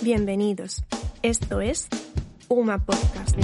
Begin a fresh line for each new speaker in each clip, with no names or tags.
Bienvenidos. Esto es Uma Podcast.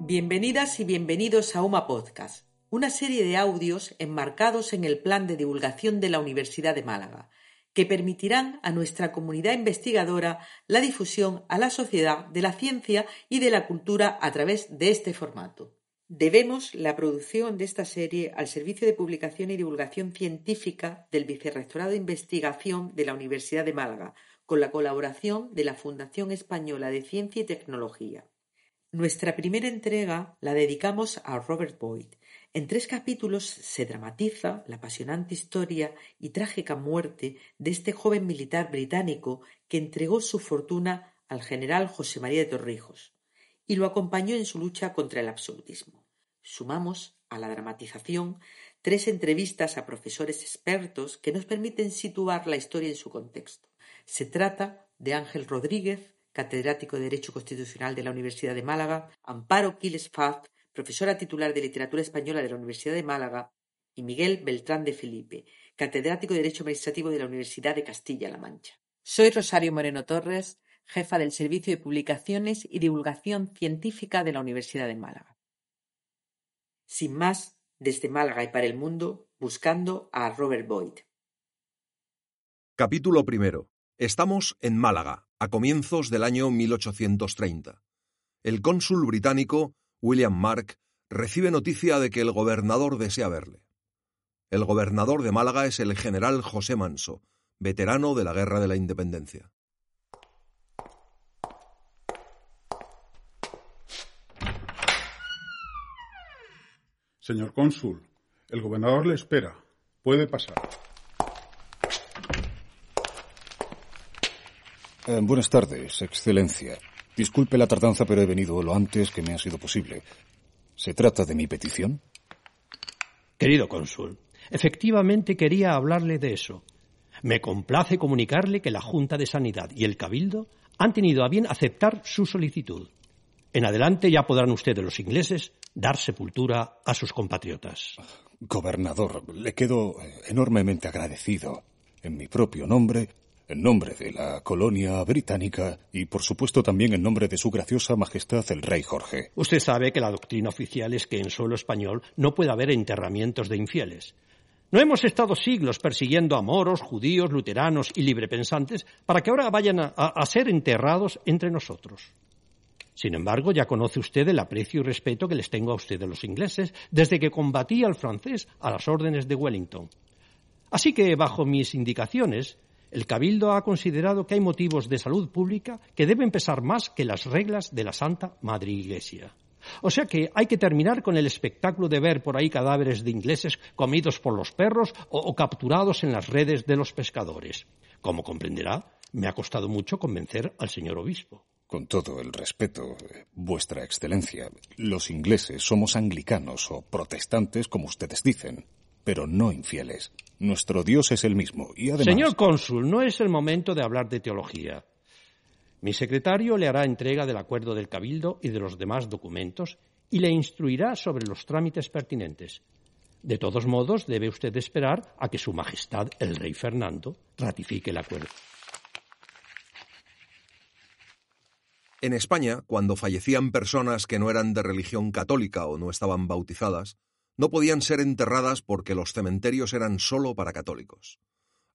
Bienvenidas y bienvenidos a UMA Podcast, una serie de audios enmarcados en el plan de divulgación de la Universidad de Málaga, que permitirán a nuestra comunidad investigadora la difusión a la sociedad de la ciencia y de la cultura a través de este formato. Debemos la producción de esta serie al Servicio de Publicación y Divulgación Científica del Vicerrectorado de Investigación de la Universidad de Málaga, con la colaboración de la Fundación Española de Ciencia y Tecnología. Nuestra primera entrega la dedicamos a Robert Boyd. En tres capítulos se dramatiza la apasionante historia y trágica muerte de este joven militar británico que entregó su fortuna al general José María de Torrijos y lo acompañó en su lucha contra el absolutismo. Sumamos a la dramatización tres entrevistas a profesores expertos que nos permiten situar la historia en su contexto. Se trata de Ángel Rodríguez, catedrático de Derecho Constitucional de la Universidad de Málaga, Amparo Quiles Faz, profesora titular de Literatura Española de la Universidad de Málaga, y Miguel Beltrán de Felipe, catedrático de Derecho Administrativo de la Universidad de Castilla-La Mancha. Soy Rosario Moreno Torres, jefa del Servicio de Publicaciones y Divulgación Científica de la Universidad de Málaga. Sin más, desde Málaga y para el mundo, buscando a Robert Boyd.
Capítulo primero. Estamos en Málaga, a comienzos del año 1830. El cónsul británico, William Mark, recibe noticia de que el gobernador desea verle. El gobernador de Málaga es el general José Manso, veterano de la Guerra de la Independencia.
Señor cónsul, el gobernador le espera. Puede pasar.
Eh, buenas tardes, Excelencia. Disculpe la tardanza, pero he venido lo antes que me ha sido posible. ¿Se trata de mi petición?
Querido cónsul, efectivamente quería hablarle de eso. Me complace comunicarle que la Junta de Sanidad y el Cabildo han tenido a bien aceptar su solicitud. En adelante ya podrán ustedes, los ingleses, dar sepultura a sus compatriotas.
Gobernador, le quedo enormemente agradecido. En mi propio nombre, en nombre de la colonia británica y, por supuesto, también en nombre de su graciosa majestad el rey Jorge.
Usted sabe que la doctrina oficial es que en suelo español no puede haber enterramientos de infieles. No hemos estado siglos persiguiendo a moros, judíos, luteranos y librepensantes para que ahora vayan a, ser enterrados entre nosotros. Sin embargo, ya conoce usted el aprecio y respeto que les tengo a ustedes los ingleses desde que combatí al francés a las órdenes de Wellington. Así que, bajo mis indicaciones, el Cabildo ha considerado que hay motivos de salud pública que deben pesar más que las reglas de la Santa Madre Iglesia. O sea que hay que terminar con el espectáculo de ver por ahí cadáveres de ingleses comidos por los perros o, o, capturados en las redes de los pescadores. Como comprenderá, me ha costado mucho convencer al señor obispo.
Con todo el respeto, Vuestra Excelencia, los ingleses somos anglicanos o protestantes, como ustedes dicen, pero no infieles. Nuestro Dios es el mismo y además.
Señor cónsul, no es el momento de hablar de teología. Mi secretario le hará entrega del acuerdo del Cabildo y de los demás documentos y le instruirá sobre los trámites pertinentes. De todos modos, debe usted esperar a que Su Majestad el Rey Fernando ratifique el acuerdo.
En España, cuando fallecían personas que no eran de religión católica o no estaban bautizadas, no podían ser enterradas porque los cementerios eran solo para católicos.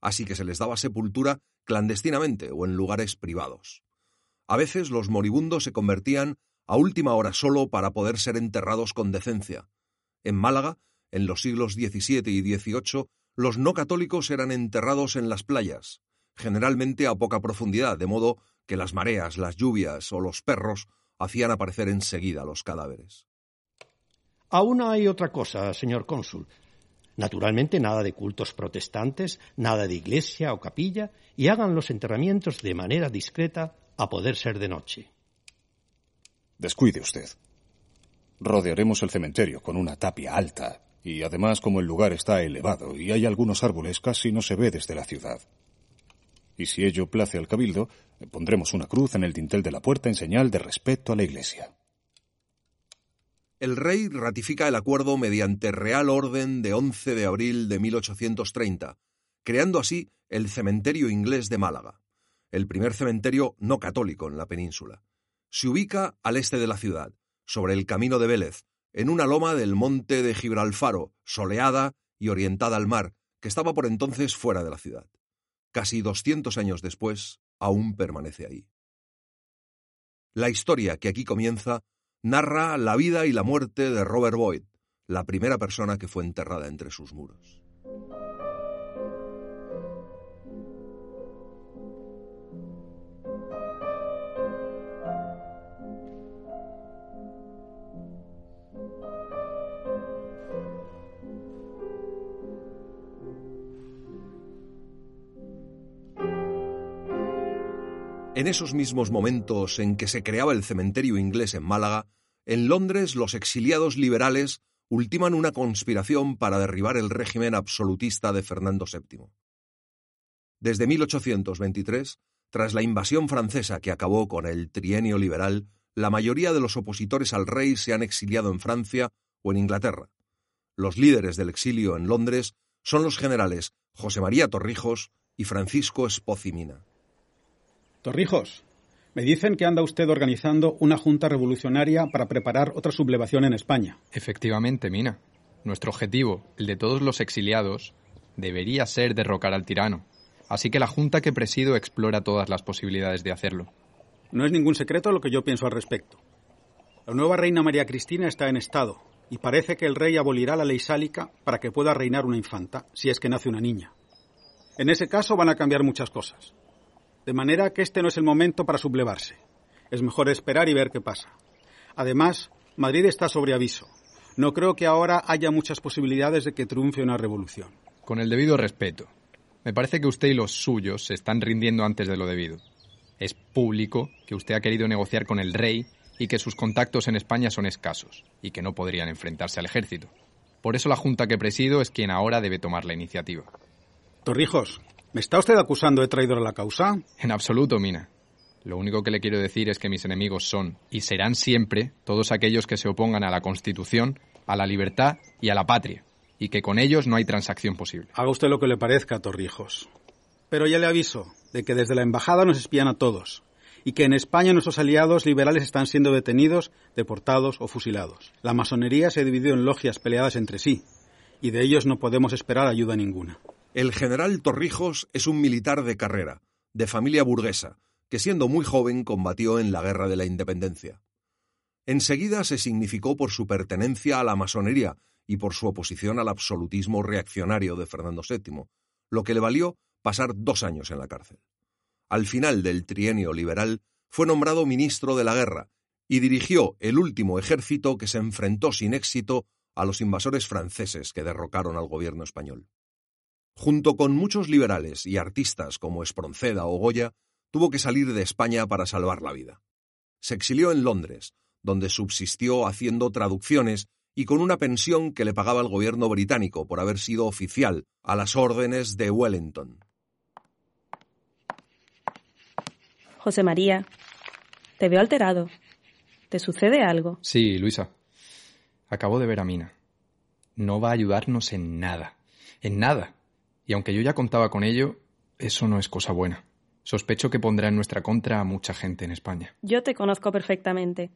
Así que se les daba sepultura clandestinamente o en lugares privados. A veces los moribundos se convertían a última hora solo para poder ser enterrados con decencia. En Málaga, en los siglos XVII y XVIII, los no católicos eran enterrados en las playas, generalmente a poca profundidad, de modo que las mareas, las lluvias o los perros hacían aparecer enseguida los cadáveres.
Aún hay otra cosa, señor cónsul. Naturalmente, nada de cultos protestantes, nada de iglesia o capilla, y hagan los enterramientos de manera discreta, a poder ser de noche.
Descuide usted. Rodearemos el cementerio con una tapia alta, y además como el lugar está elevado y hay algunos árboles casi no se ve desde la ciudad. y si ello place al cabildo, pondremos una cruz en el dintel de la puerta en señal de respeto a la Iglesia.
El rey ratifica el acuerdo mediante Real Orden de 11 de abril de 1830, creando así el cementerio inglés de Málaga, el primer cementerio no católico en la península. Se ubica al este de la ciudad, sobre el camino de Vélez, en una loma del monte de Gibralfaro, soleada y orientada al mar, que estaba por entonces fuera de la ciudad. Casi 200 años después, aún permanece ahí. La historia que aquí comienza narra la vida y la muerte de Robert Boyd, la primera persona que fue enterrada entre sus muros. En esos mismos momentos en que se creaba el cementerio inglés en Málaga, en Londres los exiliados liberales ultiman una conspiración para derribar el régimen absolutista de Fernando VII. Desde 1823, tras la invasión francesa que acabó con el trienio liberal, la mayoría de los opositores al rey se han exiliado en Francia o en Inglaterra. Los líderes del exilio en Londres son los generales José María Torrijos y Francisco Espocimina.
Torrijos, me dicen que anda usted organizando una junta revolucionaria para preparar otra sublevación en España.
Efectivamente, Mina. Nuestro objetivo, el de todos los exiliados, debería ser derrocar al tirano. Así que la junta que presido explora todas las posibilidades de hacerlo.
No es ningún secreto lo que yo pienso al respecto. La nueva reina María Cristina está en estado y parece que el rey abolirá la ley sálica para que pueda reinar una infanta, si es que nace una niña. En ese caso van a cambiar muchas cosas. De manera que este no es el momento para sublevarse. Es mejor esperar y ver qué pasa. Además, Madrid está sobre aviso. No creo que ahora haya muchas posibilidades de que triunfe una revolución.
Con el debido respeto. Me parece que usted y los suyos se están rindiendo antes de lo debido. Es público que usted ha querido negociar con el rey y que sus contactos en España son escasos y que no podrían enfrentarse al ejército. Por eso la Junta que presido es quien ahora debe tomar la iniciativa.
Torrijos, ¿Me está usted acusando de traidor a la causa?
En absoluto, Mina. Lo único que le quiero decir es que mis enemigos son y serán siempre todos aquellos que se opongan a la Constitución, a la libertad y a la patria, y que con ellos no hay transacción posible.
Haga usted lo que le parezca, Torrijos. Pero ya le aviso de que desde la embajada nos espían a todos, y que en España nuestros aliados liberales están siendo detenidos, deportados o fusilados. La masonería se ha dividido en logias peleadas entre sí, y de ellos no podemos esperar ayuda ninguna.
El general Torrijos es un militar de carrera, de familia burguesa, que siendo muy joven combatió en la Guerra de la Independencia. Enseguida se significó por su pertenencia a la masonería y por su oposición al absolutismo reaccionario de Fernando VII, lo que le valió pasar dos años en la cárcel. Al final del trienio liberal fue nombrado ministro de la guerra y dirigió el último ejército que se enfrentó sin éxito a los invasores franceses que derrocaron al gobierno español. Junto con muchos liberales y artistas como Espronceda o Goya, tuvo que salir de España para salvar la vida. Se exilió en Londres, donde subsistió haciendo traducciones y con una pensión que le pagaba el gobierno británico por haber sido oficial a las órdenes de Wellington.
José María, te veo alterado. ¿Te sucede algo?
Sí, Luisa. Acabo de ver a Mina. No va a ayudarnos en nada. En nada. Y aunque yo ya contaba con ello, eso no es cosa buena. Sospecho que pondrá en nuestra contra a mucha gente en España.
Yo te conozco perfectamente.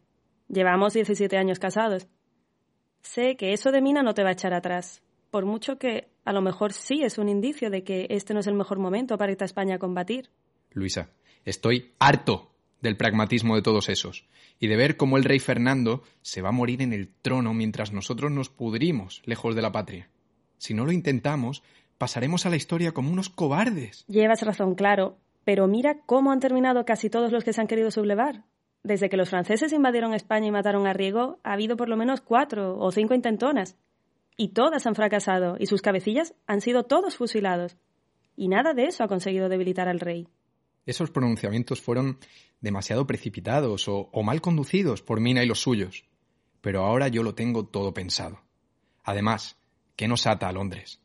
Llevamos 17 años casados. Sé que eso de Mina no te va a echar atrás, por mucho que a lo mejor sí es un indicio de que este no es el mejor momento para irte a España a combatir.
Luisa, estoy harto del pragmatismo de todos esos y de ver cómo el rey Fernando se va a morir en el trono mientras nosotros nos pudrimos lejos de la patria. Si no lo intentamos, pasaremos a la historia como unos cobardes.
Llevas razón, claro, pero mira cómo han terminado casi todos los que se han querido sublevar. Desde que los franceses invadieron España y mataron a Riego, ha habido por lo menos cuatro o cinco intentonas. Y todas han fracasado, y sus cabecillas han sido todos fusilados. Y nada de eso ha conseguido debilitar al rey.
Esos pronunciamientos fueron demasiado precipitados o, o mal conducidos por Mina y los suyos. Pero ahora yo lo tengo todo pensado. Además, ¿qué nos ata a Londres?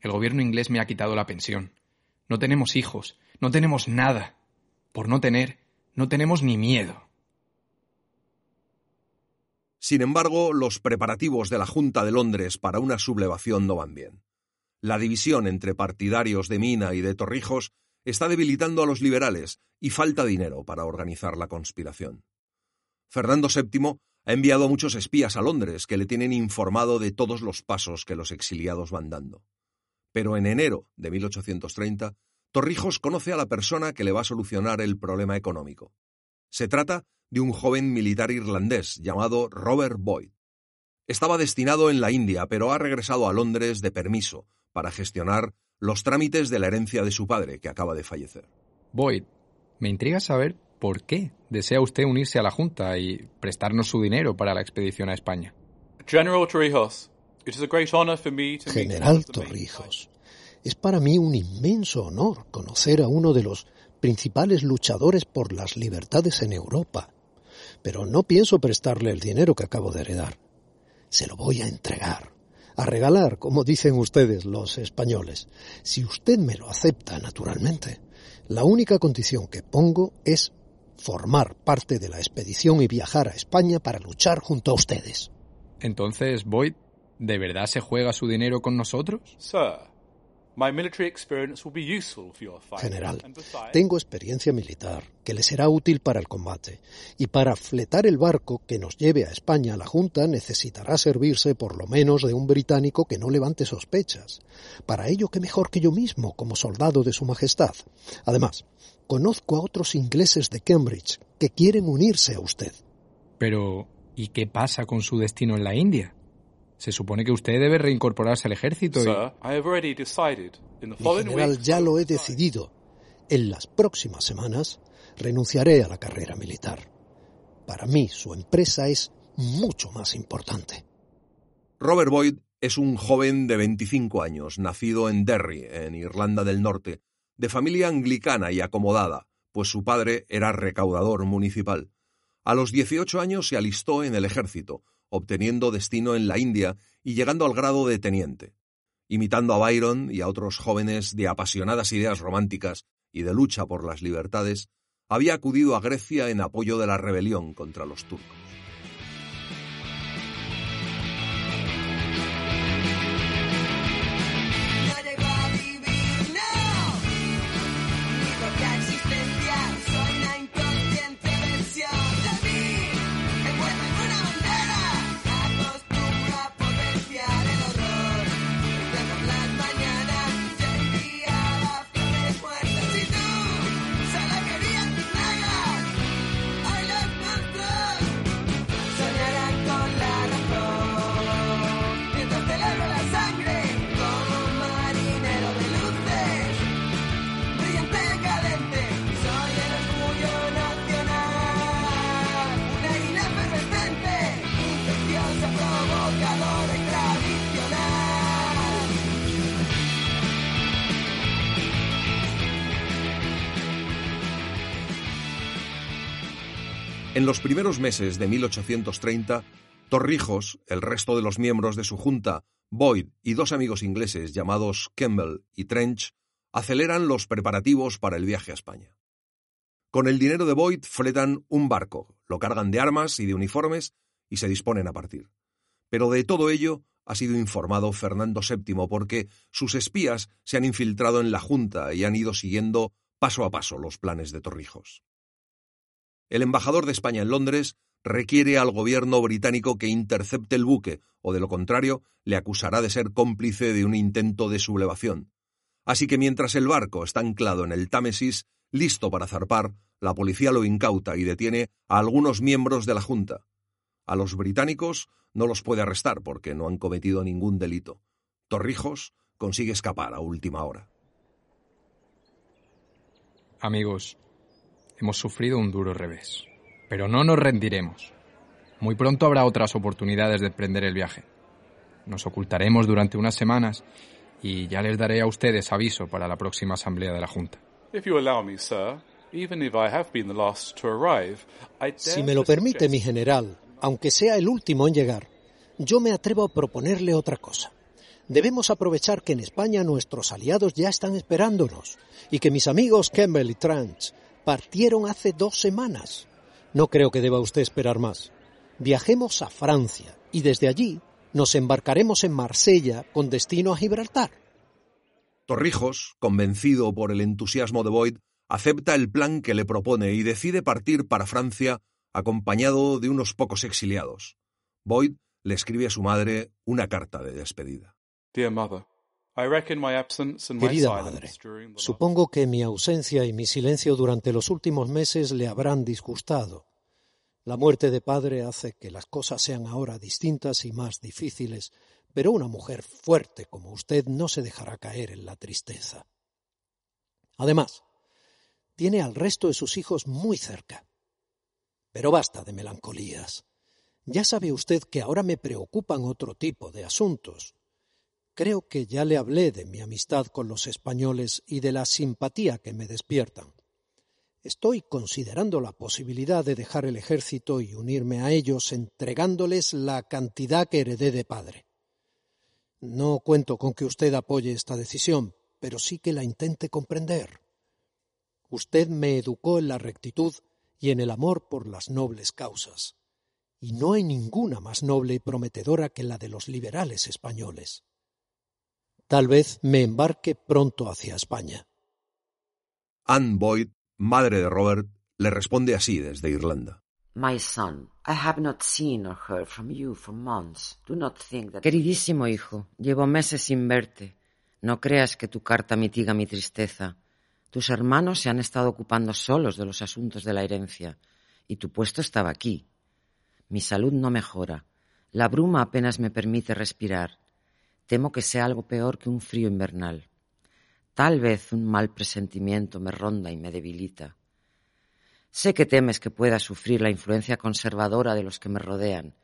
El gobierno inglés me ha quitado la pensión. No tenemos hijos, no tenemos nada. Por no tener, no tenemos ni miedo.
Sin embargo, los preparativos de la Junta de Londres para una sublevación no van bien. La división entre partidarios de Mina y de Torrijos está debilitando a los liberales y falta dinero para organizar la conspiración. Fernando VII ha enviado a muchos espías a Londres que le tienen informado de todos los pasos que los exiliados van dando. Pero en enero de 1830, Torrijos conoce a la persona que le va a solucionar el problema económico. Se trata de un joven militar irlandés llamado Robert Boyd. Estaba destinado en la India, pero ha regresado a Londres de permiso para gestionar los trámites de la herencia de su padre, que acaba de fallecer.
Boyd, me intriga saber por qué desea usted unirse a la Junta y prestarnos su dinero para la expedición a España.
General Torrijos,
General Torrijos, es para mí un inmenso honor conocer a uno de los principales luchadores por las libertades en Europa. Pero no pienso prestarle el dinero que acabo de heredar. Se lo voy a entregar, a regalar, como dicen ustedes los españoles, si usted me lo acepta, naturalmente. La única condición que pongo es formar parte de la expedición y viajar a España para luchar junto a ustedes.
Entonces, Boyd, ¿de verdad se juega su dinero con nosotros?
General, tengo experiencia militar que le será útil para el combate, y para fletar el barco que nos lleve a España la Junta necesitará servirse por lo menos de un británico que no levante sospechas. Para ello, qué mejor que yo mismo como soldado de Su Majestad. Además, conozco a otros ingleses de Cambridge que quieren unirse a usted.
Pero, ¿y qué pasa con su destino en la India? Se supone que usted debe reincorporarse al ejército.
general, ya lo he decidido. En las próximas semanas renunciaré a la carrera militar. Para mí su empresa es mucho más importante.
Robert Boyd es un joven de 25 años, nacido en Derry, en Irlanda del Norte, de familia anglicana y acomodada, pues su padre era recaudador municipal. A los 18 años se alistó en el ejército, obteniendo destino en la India y llegando al grado de teniente. Imitando a Byron y a otros jóvenes de apasionadas ideas románticas y de lucha por las libertades, había acudido a Grecia en apoyo de la rebelión contra los turcos. En los primeros meses de 1830, Torrijos, el resto de los miembros de su junta, Boyd y dos amigos ingleses llamados Campbell y Trench, aceleran los preparativos para el viaje a España. Con el dinero de Boyd fletan un barco, lo cargan de armas y de uniformes y se disponen a partir. Pero de todo ello ha sido informado Fernando VII porque sus espías se han infiltrado en la Junta y han ido siguiendo paso a paso los planes de Torrijos. El embajador de España en Londres requiere al gobierno británico que intercepte el buque, o de lo contrario, le acusará de ser cómplice de un intento de sublevación. Así que mientras el barco está anclado en el Támesis, listo para zarpar, la policía lo incauta y detiene a algunos miembros de la Junta. A los británicos no los puede arrestar porque no han cometido ningún delito. Torrijos consigue escapar a última hora.
Amigos, hemos sufrido un duro revés. Pero no nos rendiremos. Muy pronto habrá otras oportunidades de emprender el viaje. Nos ocultaremos durante unas semanas y ya les daré a ustedes aviso para la próxima asamblea de la Junta.
Si me lo permite, mi general, aunque sea el último en llegar, yo me atrevo a proponerle otra cosa. Debemos aprovechar que en España nuestros aliados ya están esperándonos y que mis amigos Campbell y Tranch partieron hace dos semanas. No creo que deba usted esperar más. Viajemos a Francia y desde allí nos embarcaremos en Marsella con destino a Gibraltar.
Torrijos, convencido por el entusiasmo de Boyd, acepta el plan que le propone y decide partir para Francia acompañado de unos pocos exiliados. Boyd le escribe a su madre una carta de despedida.
Dear mother,
Querida madre, supongo que mi ausencia y mi silencio durante los últimos meses le habrán disgustado. La muerte de padre hace que las cosas sean ahora distintas y más difíciles, pero una mujer fuerte como usted no se dejará caer en la tristeza. Además, tiene al resto de sus hijos muy cerca. Pero basta de melancolías. Ya sabe usted que ahora me preocupan otro tipo de asuntos. Creo que ya le hablé de mi amistad con los españoles y de la simpatía que me despiertan. Estoy considerando la posibilidad de dejar el ejército y unirme a ellos entregándoles la cantidad que heredé de padre. No cuento con que usted apoye esta decisión, pero sí que la intente comprender. Usted me educó en la rectitud y en el amor por las nobles causas, y no hay ninguna más noble y prometedora que la de los liberales españoles. Tal vez me embarque pronto hacia España.
Anne Boyd, madre de Robert, le responde así desde Irlanda.
My son, I have not seen or heard from you for months. Do not think that... Queridísimo hijo, llevo meses sin verte. No creas que tu carta mitiga mi tristeza. Tus hermanos se han estado ocupando solos de los asuntos de la herencia, y tu puesto estaba aquí. Mi salud no mejora. La bruma apenas me permite respirar. Temo que sea algo peor que un frío invernal. Tal vez un mal presentimiento me ronda y me debilita. Sé que temes que pueda sufrir la influencia conservadora de los que me rodean.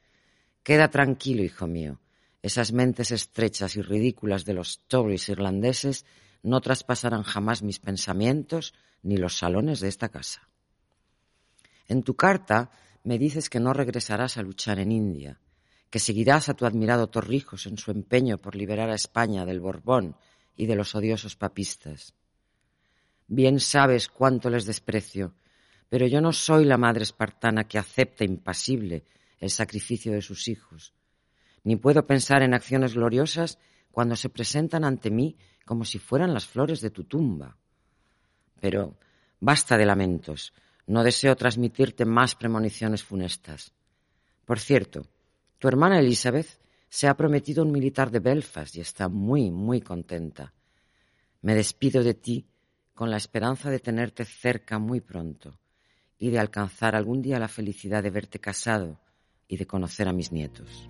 Queda tranquilo, hijo mío. Esas mentes estrechas y ridículas de los Tories irlandeses no traspasarán jamás mis pensamientos ni los salones de esta casa. En tu carta me dices que no regresarás a luchar en India, que seguirás a tu admirado Torrijos en su empeño por liberar a España del Borbón y de los odiosos papistas. Bien sabes cuánto les desprecio, pero yo no soy la madre espartana que acepta impasible el sacrificio de sus hijos, ni puedo pensar en acciones gloriosas cuando se presentan ante mí como si fueran las flores de tu tumba. Pero basta de lamentos, no deseo transmitirte más premoniciones funestas. Por cierto, tu hermana Elizabeth se ha prometido un militar de Belfast y está muy, muy contenta. Me despido de ti con la esperanza de tenerte cerca muy pronto y de alcanzar algún día la felicidad de verte casado y de conocer a mis nietos.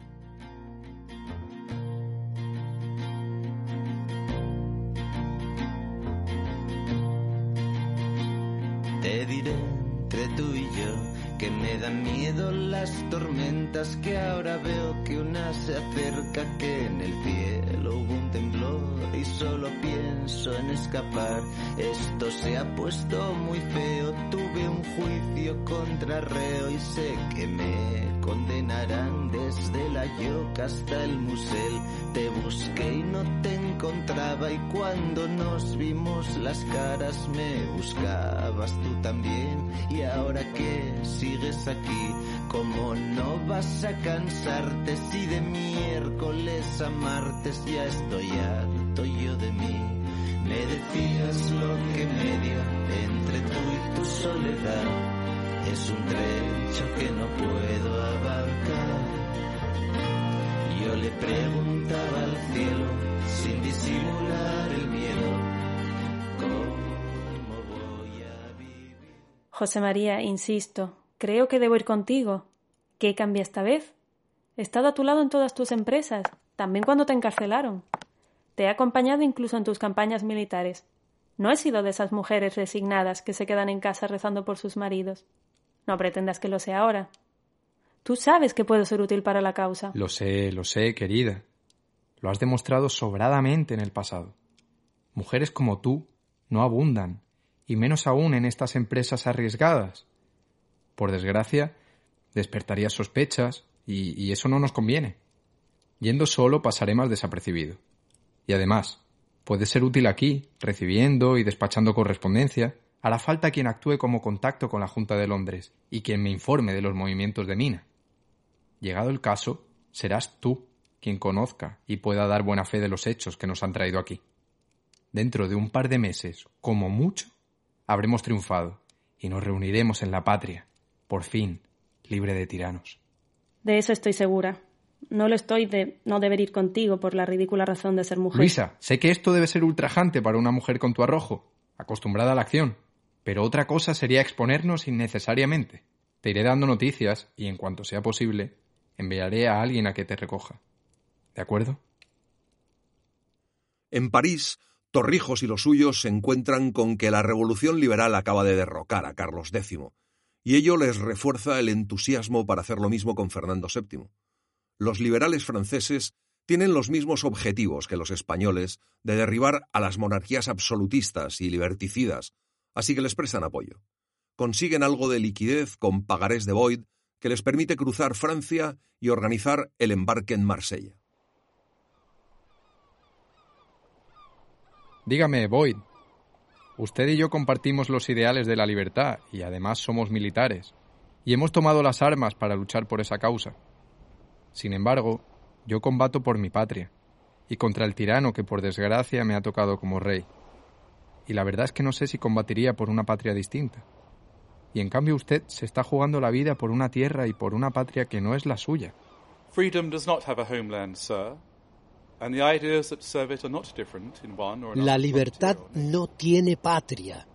Te diré entre tú y yo que me dan miedo las tormentas que ahora veo que una se acerca que en el cielo hubo un temblor y solo pienso en escapar. Esto se ha puesto muy feo, tuve un juicio contra reo y sé que me condenarán desde la yoca hasta el musel. Te busqué y no te encontraba y cuando nos vimos las caras me buscabas tú también y ahora que sigues aquí. Como no vas a cansarte si de miércoles a martes ya estoy harto yo de mí me decías lo que media entre tú y tu soledad. Es un trecho que no puedo abarcar. Yo le preguntaba al cielo sin disimular el miedo cómo
José María, insisto, creo que debo ir contigo. ¿Qué cambia esta vez? He estado a tu lado en todas tus empresas, también cuando te encarcelaron. Te he acompañado incluso en tus campañas militares. No he sido de esas mujeres resignadas que se quedan en casa rezando por sus maridos. No pretendas que lo sea ahora. Tú sabes que puedo ser útil para la causa.
Lo sé, lo sé, querida. Lo has demostrado sobradamente en el pasado. Mujeres como tú no abundan, y menos aún en estas empresas arriesgadas. Por desgracia, despertarías sospechas, y, eso no nos conviene. Yendo solo pasaré más desapercibido. Y además, puede ser útil aquí, recibiendo y despachando correspondencia. Hará falta quien actúe como contacto con la Junta de Londres y quien me informe de los movimientos de Mina. Llegado el caso, serás tú quien conozca y pueda dar buena fe de los hechos que nos han traído aquí. Dentro de un par de meses, como mucho, habremos triunfado y nos reuniremos en la patria, por fin, libre de tiranos.
De eso estoy segura. No lo estoy de no deber ir contigo por la ridícula razón de ser mujer.
Luisa, sé que esto debe ser ultrajante para una mujer con tu arrojo, acostumbrada a la acción, pero otra cosa sería exponernos innecesariamente. Te iré dando noticias y, en cuanto sea posible, enviaré a alguien a que te recoja. ¿De acuerdo?
En París, Torrijos y los suyos se encuentran con que la revolución liberal acaba de derrocar a Carlos X, y ello les refuerza el entusiasmo para hacer lo mismo con Fernando VII. Los liberales franceses tienen los mismos objetivos que los españoles de derribar a las monarquías absolutistas y liberticidas, así que les prestan apoyo. Consiguen algo de liquidez con pagarés de Boyd que les permite cruzar Francia y organizar el embarque en Marsella.
Dígame, Boyd. Usted y yo compartimos los ideales de la libertad y además somos militares. Y hemos tomado las armas para luchar por esa causa. Sin embargo, yo combato por mi patria y contra el tirano que por desgracia me ha tocado como rey. Y la verdad es que no sé si combatiría por una patria distinta. Y en cambio usted se está jugando la vida por una tierra y por una patria que no es la suya.
Freedom does not have a homeland, sir.
La libertad no tiene patria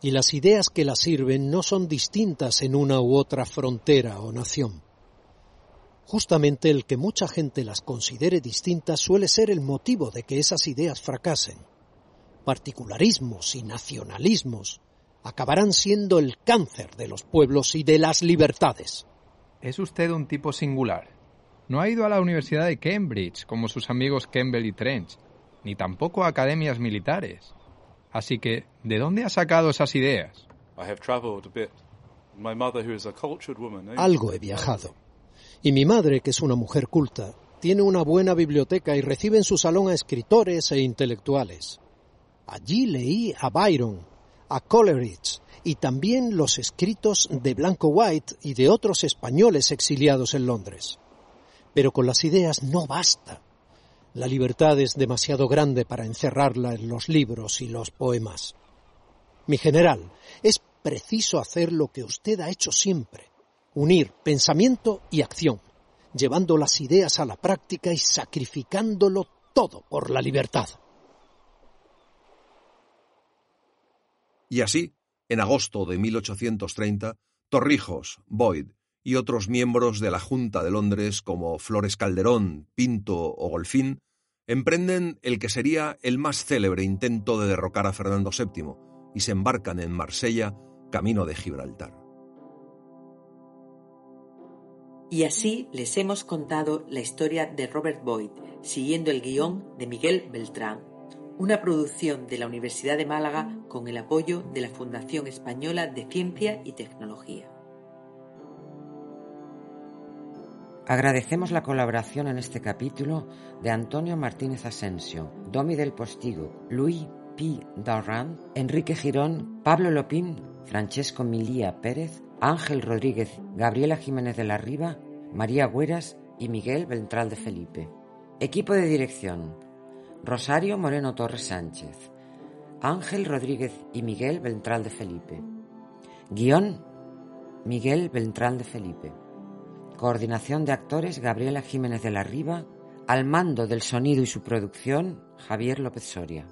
y las ideas que la sirven no son distintas en una u otra frontera o nación. Justamente el que mucha gente las considere distintas suele ser el motivo de que esas ideas fracasen. Particularismos y nacionalismos acabarán siendo el cáncer de los pueblos y de las libertades.
Es usted un tipo singular. No ha ido a la Universidad de Cambridge como sus amigos Campbell y Trench, ni tampoco a academias militares. Así que, ¿de dónde ha sacado esas ideas?
Algo he viajado. Y mi madre, que es una mujer culta, tiene una buena biblioteca y recibe en su salón a escritores e intelectuales. Allí leí a Byron, a Coleridge y también los escritos de Blanco White y de otros españoles exiliados en Londres. Pero con las ideas no basta. La libertad es demasiado grande para encerrarla en los libros y los poemas. Mi general, es preciso hacer lo que usted ha hecho siempre, unir pensamiento y acción, llevando las ideas a la práctica y sacrificándolo todo por la libertad.
Y así, en agosto de 1830, Torrijos, Boyd y otros miembros de la Junta de Londres como Flores Calderón, Pinto o Golfín emprenden el que sería el más célebre intento de derrocar a Fernando VII y se embarcan en Marsella camino de Gibraltar.
Y así les hemos contado la historia de Robert Boyd, siguiendo el guion de Miguel Beltrán, una producción de la Universidad de Málaga con el apoyo de la Fundación Española de Ciencia y Tecnología.
Agradecemos la colaboración en este capítulo de Antonio Martínez Asensio, Domi del Postigo, Luis P. Darran, Enrique Girón, Pablo Lopín, Francesco Milía Pérez, Ángel Rodríguez, Gabriela Jiménez de la Riva, María Güeras y Miguel Ventral de Felipe. Equipo de dirección: Rosario Moreno Torres Sánchez, Ángel Rodríguez y Miguel Ventral de Felipe. Guión: Miguel Ventral de Felipe. Coordinación de actores Gabriela Jiménez de la Riva. Al mando del sonido y su producción Javier López Soria.